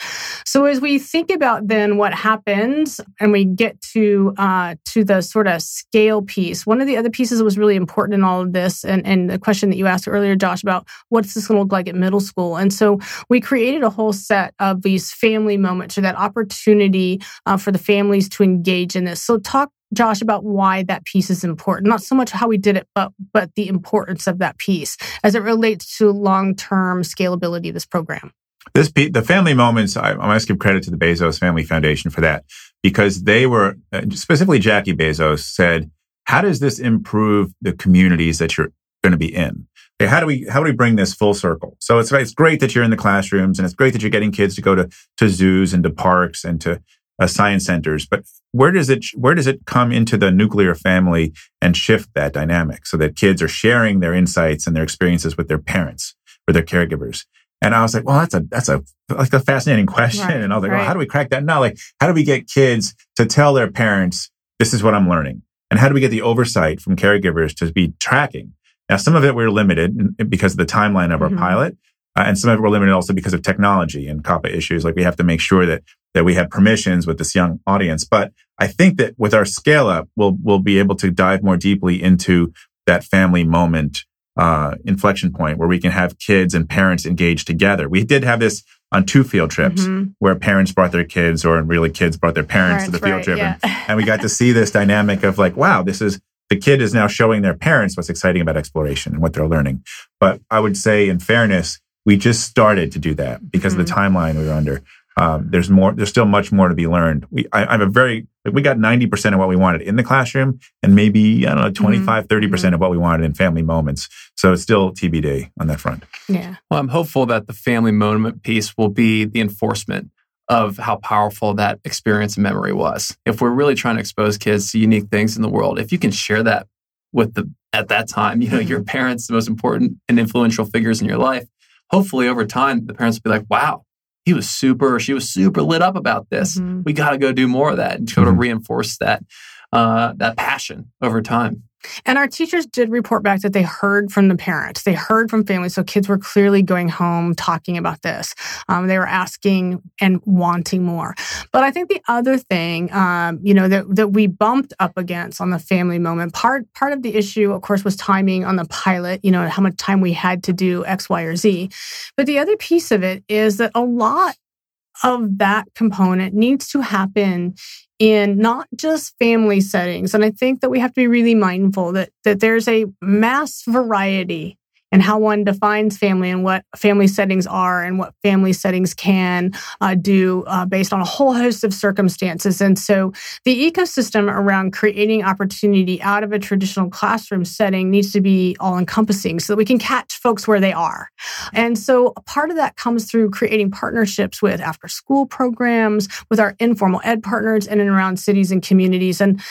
So as we think about then what happens, and we get to uh, to the sort of scale piece, one of the other pieces that was really important in all of this, and, and the question that you asked earlier, Josh, about what's this going to look like at middle school, and so we created a whole set of these family moments or that opportunity uh, for the families to engage in this. So talk Josh, about why that piece is important. Not so much how we did it, but but the importance of that piece as it relates to long term scalability of this program. This the family moments. I, I must give credit to the Bezos Family Foundation for that because they were uh, specifically Jackie Bezos said, "How does this improve the communities that you're going to be in?" How do we how do we bring this full circle? So it's it's great that you're in the classrooms and it's great that you're getting kids to go to to zoos and to parks and to uh, science centers, but where does it where does it come into the nuclear family and shift that dynamic so that kids are sharing their insights and their experiences with their parents or their caregivers? And I was like, well, that's a that's a like a fascinating question. Right, and I was like, right. well, how do we crack that? No, like how do we get kids to tell their parents this is what I'm learning, and how do we get the oversight from caregivers to be tracking? Now, some of it we're limited because of the timeline of our mm-hmm. pilot, uh, and some of it we're limited also because of technology and COPPA issues. Like we have to make sure that that we have permissions with this young audience. But I think that with our scale up, we'll we'll be able to dive more deeply into that family moment uh, inflection point where we can have kids and parents engage together. We did have this on two field trips mm-hmm. where parents brought their kids or really kids brought their parents, parents to the field right, trip. Yeah. And, and we got to see this dynamic of like, wow, this is the kid is now showing their parents what's exciting about exploration and what they're learning. But I would say, in fairness, we just started to do that because mm-hmm. of the mm-hmm. timeline we were under. Um, there's more. There's still much more to be learned. We, I, I'm a very like we got 90 percent of what we wanted in the classroom, and maybe I don't know 25, mm-hmm. 30 percent mm-hmm. of what we wanted in family moments. So it's still TBD on that front. Yeah. Well, I'm hopeful that the family moment piece will be the enforcement of how powerful that experience and memory was. If we're really trying to expose kids to unique things in the world, if you can share that with the at that time, you know, your mm-hmm. parents, the most important and influential figures in your life, hopefully over time the parents will be like, wow, he was super, she was super lit up about this. Mm-hmm. We got to go do more of that and sort of mm-hmm. reinforce that uh, that passion over time. And our teachers did report back that they heard from the parents. They heard from families. So kids were clearly going home talking about this. Um, they were asking and wanting more. But I think the other thing, um, you know, that, that we bumped up against on the family moment, part, part of the issue, of course, was timing on the pilot, you know, how much time we had to do X, Y, or Z. But the other piece of it is that a lot of that component needs to happen in not just family settings. And I think that we have to be really mindful that, that there's a mass variety and how one defines family and what family settings are and what family settings can uh, do uh, based on a whole host of circumstances. And so the ecosystem around creating opportunity out of a traditional classroom setting needs to be all encompassing so that we can catch folks where they are. And so part of that comes through creating partnerships with after school programs, with our informal ed partners in and around cities and communities. And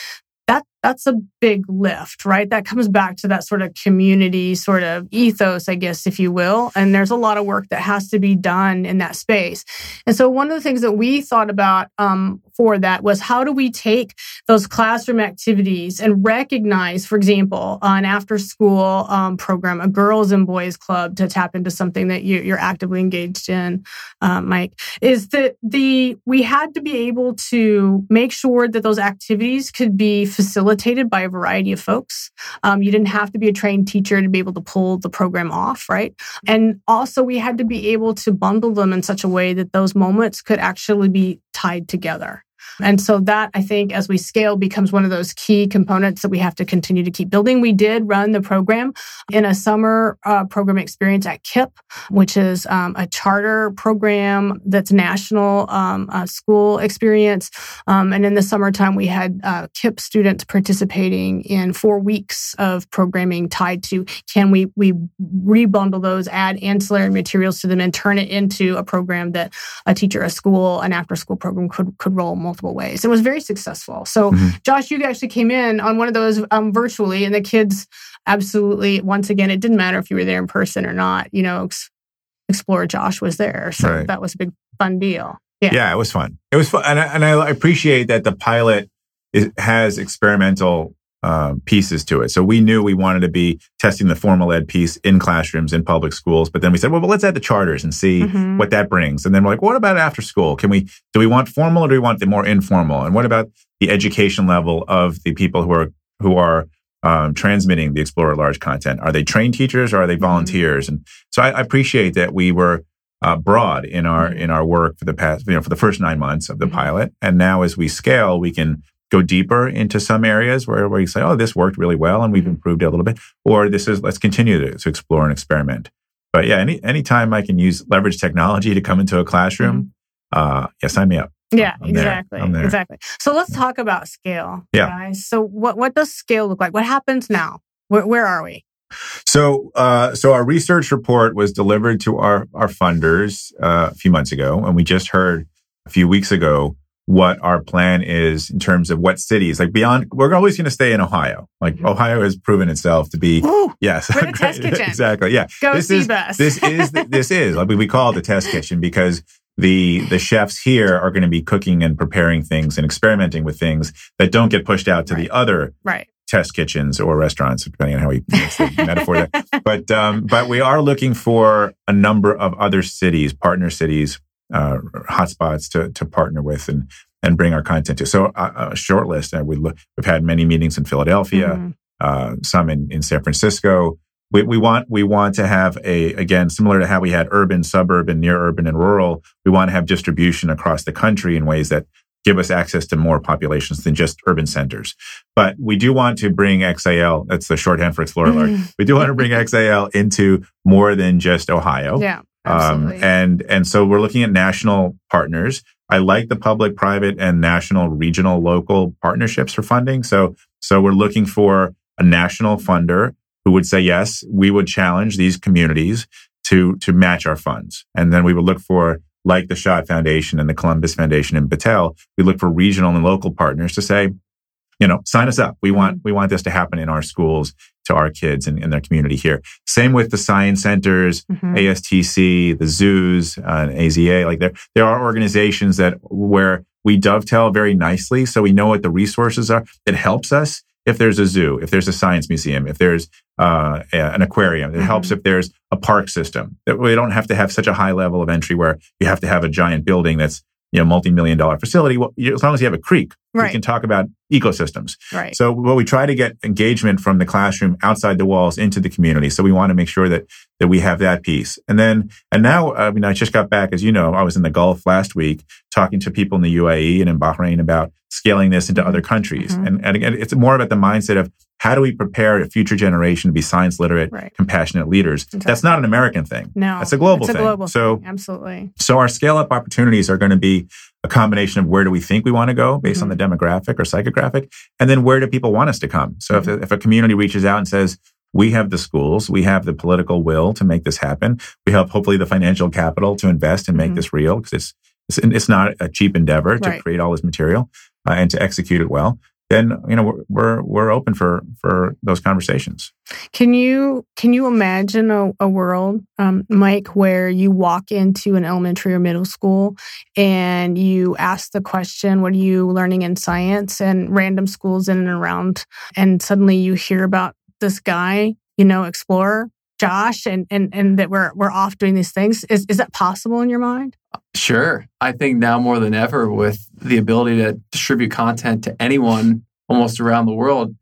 that's a big lift, right? That comes back to that sort of community sort of ethos, I guess, if you will. And there's a lot of work that has to be done in that space. And so one of the things that we thought about um, for that was how do we take those classroom activities and recognize, for example, an after school um, program, a girls and boys club to tap into something that you, are actively engaged in, uh, Mike, is that the we had to be able to make sure that those activities could be facilitated by a variety of folks. Um, you didn't have to be a trained teacher to be able to pull the program off, right? And also, we had to be able to bundle them in such a way that those moments could actually be tied together. And so that I think as we scale becomes one of those key components that we have to continue to keep building. We did run the program in a summer uh, program experience at KIPP, which is um, a charter program that's national um, uh, school experience. Um, and in the summertime, we had uh, KIPP students participating in four weeks of programming tied to can we we rebundle those, add ancillary materials to them, and turn it into a program that a teacher, a school, an after school program could could roll multiple ways. It was very successful. So, mm-hmm. Josh, you actually came in on one of those um, virtually, and the kids absolutely. Once again, it didn't matter if you were there in person or not. You know, Explorer Josh was there, so right. that was a big fun deal. Yeah, yeah, it was fun. It was fun, and I, and I appreciate that the pilot is, has experimental um, pieces to it. So we knew we wanted to be testing the formal ed piece in classrooms in public schools, but then we said, well, well let's add the charters and see mm-hmm. what that brings. And then we're like, what about after school? Can we do we want formal or do we want the more informal? And what about the education level of the people who are who are um, transmitting the Explorer Large content? Are they trained teachers or are they mm-hmm. volunteers? Mm-hmm. And so I, I, appreciate that we were uh, broad in our mm-hmm. in our work for the past you know for the first nine months of the mm-hmm. pilot, and now as we scale, we can go deeper into some areas where, where you say, oh, this worked really well and we've mm-hmm. improved it a little bit. Or this is, let's continue to, to explore and experiment. But yeah, any anytime I can use leverage technology to come into a classroom, mm-hmm. uh, yeah, sign me up. Yeah, I'm exactly. Exactly. So let's talk about scale. Yeah. Guys. So what, what does scale look like? What happens now? Where, where are we? So, uh, so our research report was delivered to our our funders uh, a few months ago, and we just heard a few weeks ago what our plan is in terms of what cities like beyond we're always going to stay in Ohio like mm-hmm. Ohio has proven itself to be Ooh, yes the kitchen. exactly yeah Go this is this is this is like we call it the test kitchen because the the chefs here are going to be cooking and preparing things and experimenting with things that don't get pushed out to right. the other right test kitchens or restaurants, depending on how we metaphor that. But um, but we are looking for a number of other cities, partner cities, uh, hotspots to to partner with and and bring our content to. So uh, a short list. Uh, we look, we've had many meetings in Philadelphia, mm-hmm. uh, some in, in San Francisco. We, we want we want to have a again similar to how we had urban, suburban, near urban, and rural. We want to have distribution across the country in ways that give us access to more populations than just urban centers. But we do want to bring XAL, that's the shorthand for Explorer mm-hmm. We do want to bring XAL into more than just Ohio. Yeah. Um, and and so we're looking at national partners. I like the public, private, and national, regional, local partnerships for funding. So so we're looking for a national funder who would say yes. We would challenge these communities to to match our funds, and then we would look for like the Schott Foundation and the Columbus Foundation in Battelle. We look for regional and local partners to say, you know, sign us up. We want we want this to happen in our schools to our kids and in their community here. Same with the science centers, mm-hmm. ASTC, the zoos, uh, AZA. Like there, there are organizations that where we dovetail very nicely, so we know what the resources are. It helps us if there's a zoo, if there's a science museum, if there's uh, an aquarium. It mm-hmm. helps if there's a park system. That we don't have to have such a high level of entry where you have to have a giant building that's you know multi-million dollar facility. Well, you, as long as you have a creek, right. we can talk about ecosystems. Right. So, what we try to get engagement from the classroom outside the walls into the community. So we want to make sure that that we have that piece. And then, and now, I mean, I just got back, as you know, I was in the Gulf last week talking to people in the UAE and in Bahrain about scaling this into other countries. Mm-hmm. And, and again, it's more about the mindset of how do we prepare a future generation to be science literate, right. compassionate leaders? Exactly. That's not an American thing. No, that's a global it's thing. A global so thing. absolutely. So our scale up opportunities are going to be a combination of where do we think we want to go based mm-hmm. on the demographic or psychographic, and then where do people want us to come? So mm-hmm. if, if a community reaches out and says, we have the schools, we have the political will to make this happen. We have hopefully the financial capital to invest and make mm-hmm. this real because it's, it's, it's not a cheap endeavor to right. create all this material uh, and to execute it well then you know we're we're, open for for those conversations. Can you can you imagine a, a world, um, Mike, where you walk into an elementary or middle school and you ask the question, "What are you learning in science?" and random schools in and around, and suddenly you hear about this guy, you know, explorer Josh, and and and that we're we're off doing these things. Is is that possible in your mind? Sure. I think now more than ever, with the ability to distribute content to anyone almost around the world,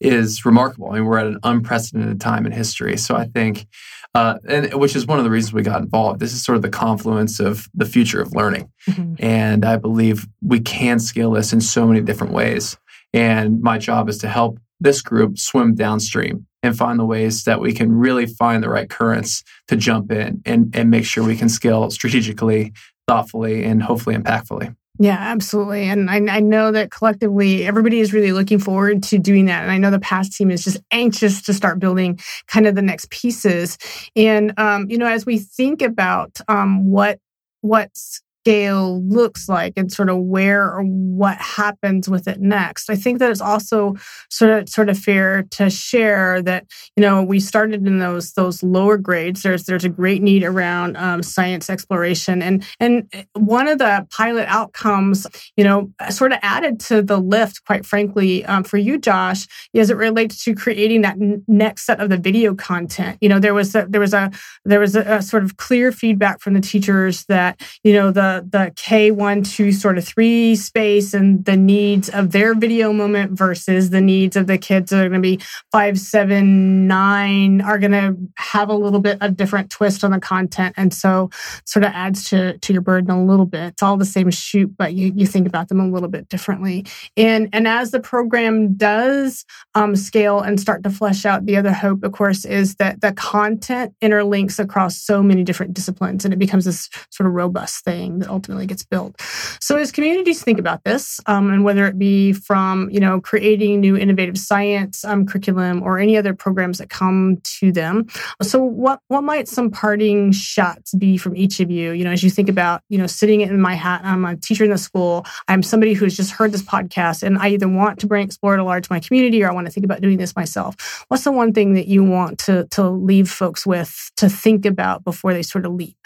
is remarkable. I mean, we're at an unprecedented time in history. So I think, uh, and which is one of the reasons we got involved. This is sort of the confluence of the future of learning. Mm-hmm. And I believe we can scale this in so many different ways. And my job is to help this group swim downstream and find the ways that we can really find the right currents to jump in and, and make sure we can scale strategically, thoughtfully, and hopefully impactfully. Yeah, absolutely. And I, I, know that collectively, everybody is really looking forward to doing that. And I know the PAST team is just anxious to start building kind of the next pieces. And, um, you know, as we think about um, what, what's scale looks like and sort of where or what happens with it next. I think that it's also sort of sort of fair to share that you know we started in those those lower grades. There's there's a great need around um, science exploration and and one of the pilot outcomes you know sort of added to the lift. Quite frankly, um, for you, Josh, as it relates to creating that n- next set of the video content. You know there was a, there was a there was a, a sort of clear feedback from the teachers that you know the the K1, 2, sort of 3 space and the needs of their video moment versus the needs of the kids that are going to be 5, 7, 9 are going to have a little bit of different twist on the content. And so sort of adds to, to your burden a little bit. It's all the same shoot, but you, you think about them a little bit differently. And, and as the program does um, scale and start to flesh out, the other hope, of course, is that the content interlinks across so many different disciplines and it becomes this sort of robust thing that ultimately gets built. So as communities think about this, um, and whether it be from you know creating new innovative science um, curriculum or any other programs that come to them, so what what might some parting shots be from each of you? You know, as you think about you know sitting in my hat, I'm a teacher in the school. I'm somebody who's just heard this podcast, and I either want to bring Explorer at Large my community, or I want to think about doing this myself. What's the one thing that you want to to leave folks with to think about before they sort of leap?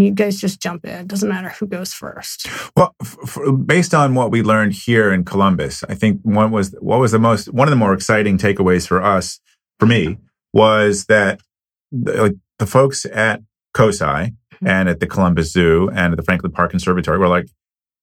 You guys just jump in. It doesn't matter who goes first. Well, f- based on what we learned here in Columbus, I think one was what was the most one of the more exciting takeaways for us, for me, was that the, like the folks at COSI mm-hmm. and at the Columbus Zoo and at the Franklin Park Conservatory were like,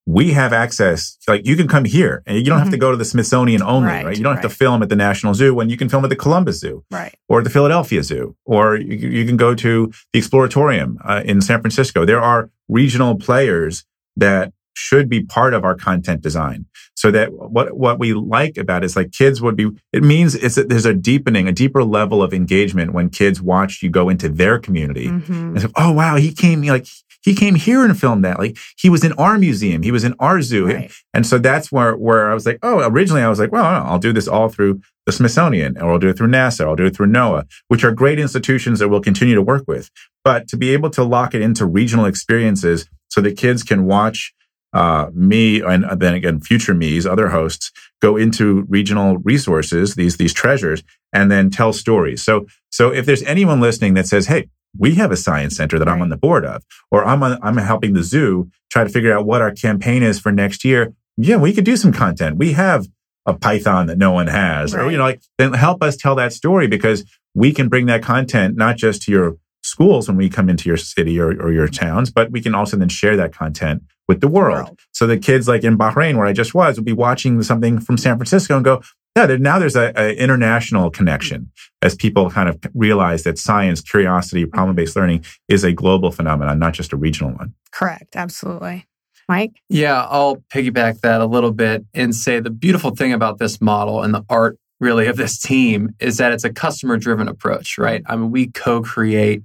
we have access. Like you can come here and you don't mm-hmm. have to mm-hmm. go to the Smithsonian only, right? right? You don't have to film at the National Zoo when you can film at the Columbus Zoo, right? Or the Philadelphia Zoo, or you, you can go to the Exploratorium uh, in San Francisco. There are regional players that should be part of our content design. So that what what we like about it is like kids would be. It means it's a, there's a deepening, a deeper level of engagement when kids watch you go into their community mm-hmm. and say, "Oh wow, he came like he came here and filmed that. Like he was in our museum, he was in our zoo, right. and so that's where where I was like, oh, originally I was like, well, I'll do this all through the Smithsonian, or I'll do it through NASA, or I'll do it through NOAA, which are great institutions that we'll continue to work with. But to be able to lock it into regional experiences so that kids can watch uh, me and then again future me's other hosts go into regional resources these these treasures and then tell stories so so if there's anyone listening that says hey we have a science center that. I'm on the board of, or I'm on, I'm helping the zoo try to figure out what our campaign is for next year. Yeah, we could do some content. We have a Python that no one has, right. or you know, like then help us tell that story because we can bring that content not just to your schools when we come into your city or, or your towns, but we can also then share that content with the world. world. So the kids like in Bahrain, where I just was, will be watching something from San Francisco and go, yeah, there, now there's an international connection as people kind of realize that science, curiosity, problem based learning is a global phenomenon, not just a regional one. Correct. Absolutely. Mike? Yeah, I'll piggyback that a little bit and say the beautiful thing about this model and the art really of this team is that it's a customer driven approach, right? I mean, we co create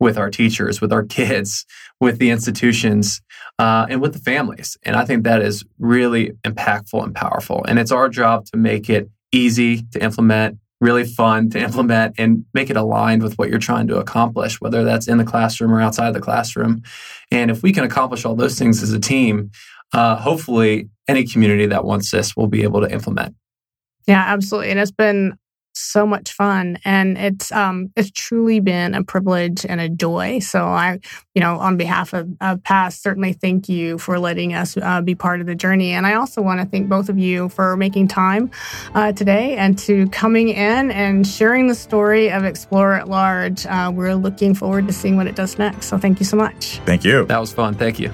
with our teachers, with our kids, with the institutions, uh, and with the families. And I think that is really impactful and powerful. And it's our job to make it easy to implement, really fun to implement, and make it aligned with what you're trying to accomplish, whether that's in the classroom or outside of the classroom. And if we can accomplish all those things as a team, uh, hopefully any community that wants this will be able to implement. Yeah, absolutely. And it's been so much fun and it's um it's truly been a privilege and a joy. So i you know on behalf of, of PAST certainly thank you for letting us uh, be part of the journey. And i also want to thank both of you for making time uh, today and to coming in and sharing the story of Explorer at Large. Uh, we're looking forward to seeing what it does next. So thank you so much. Thank you. That was fun. Thank you.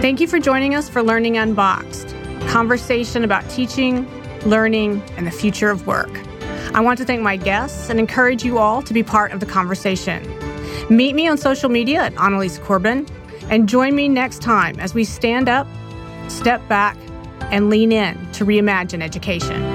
Thank you for joining us for Learning Unboxed, conversation about teaching, learning, and the future of work. I want to thank my guests and encourage you all to be part of the conversation. Meet me on social media at Annalise Corbin and join me next time as we stand up, step back, and lean in to reimagine education.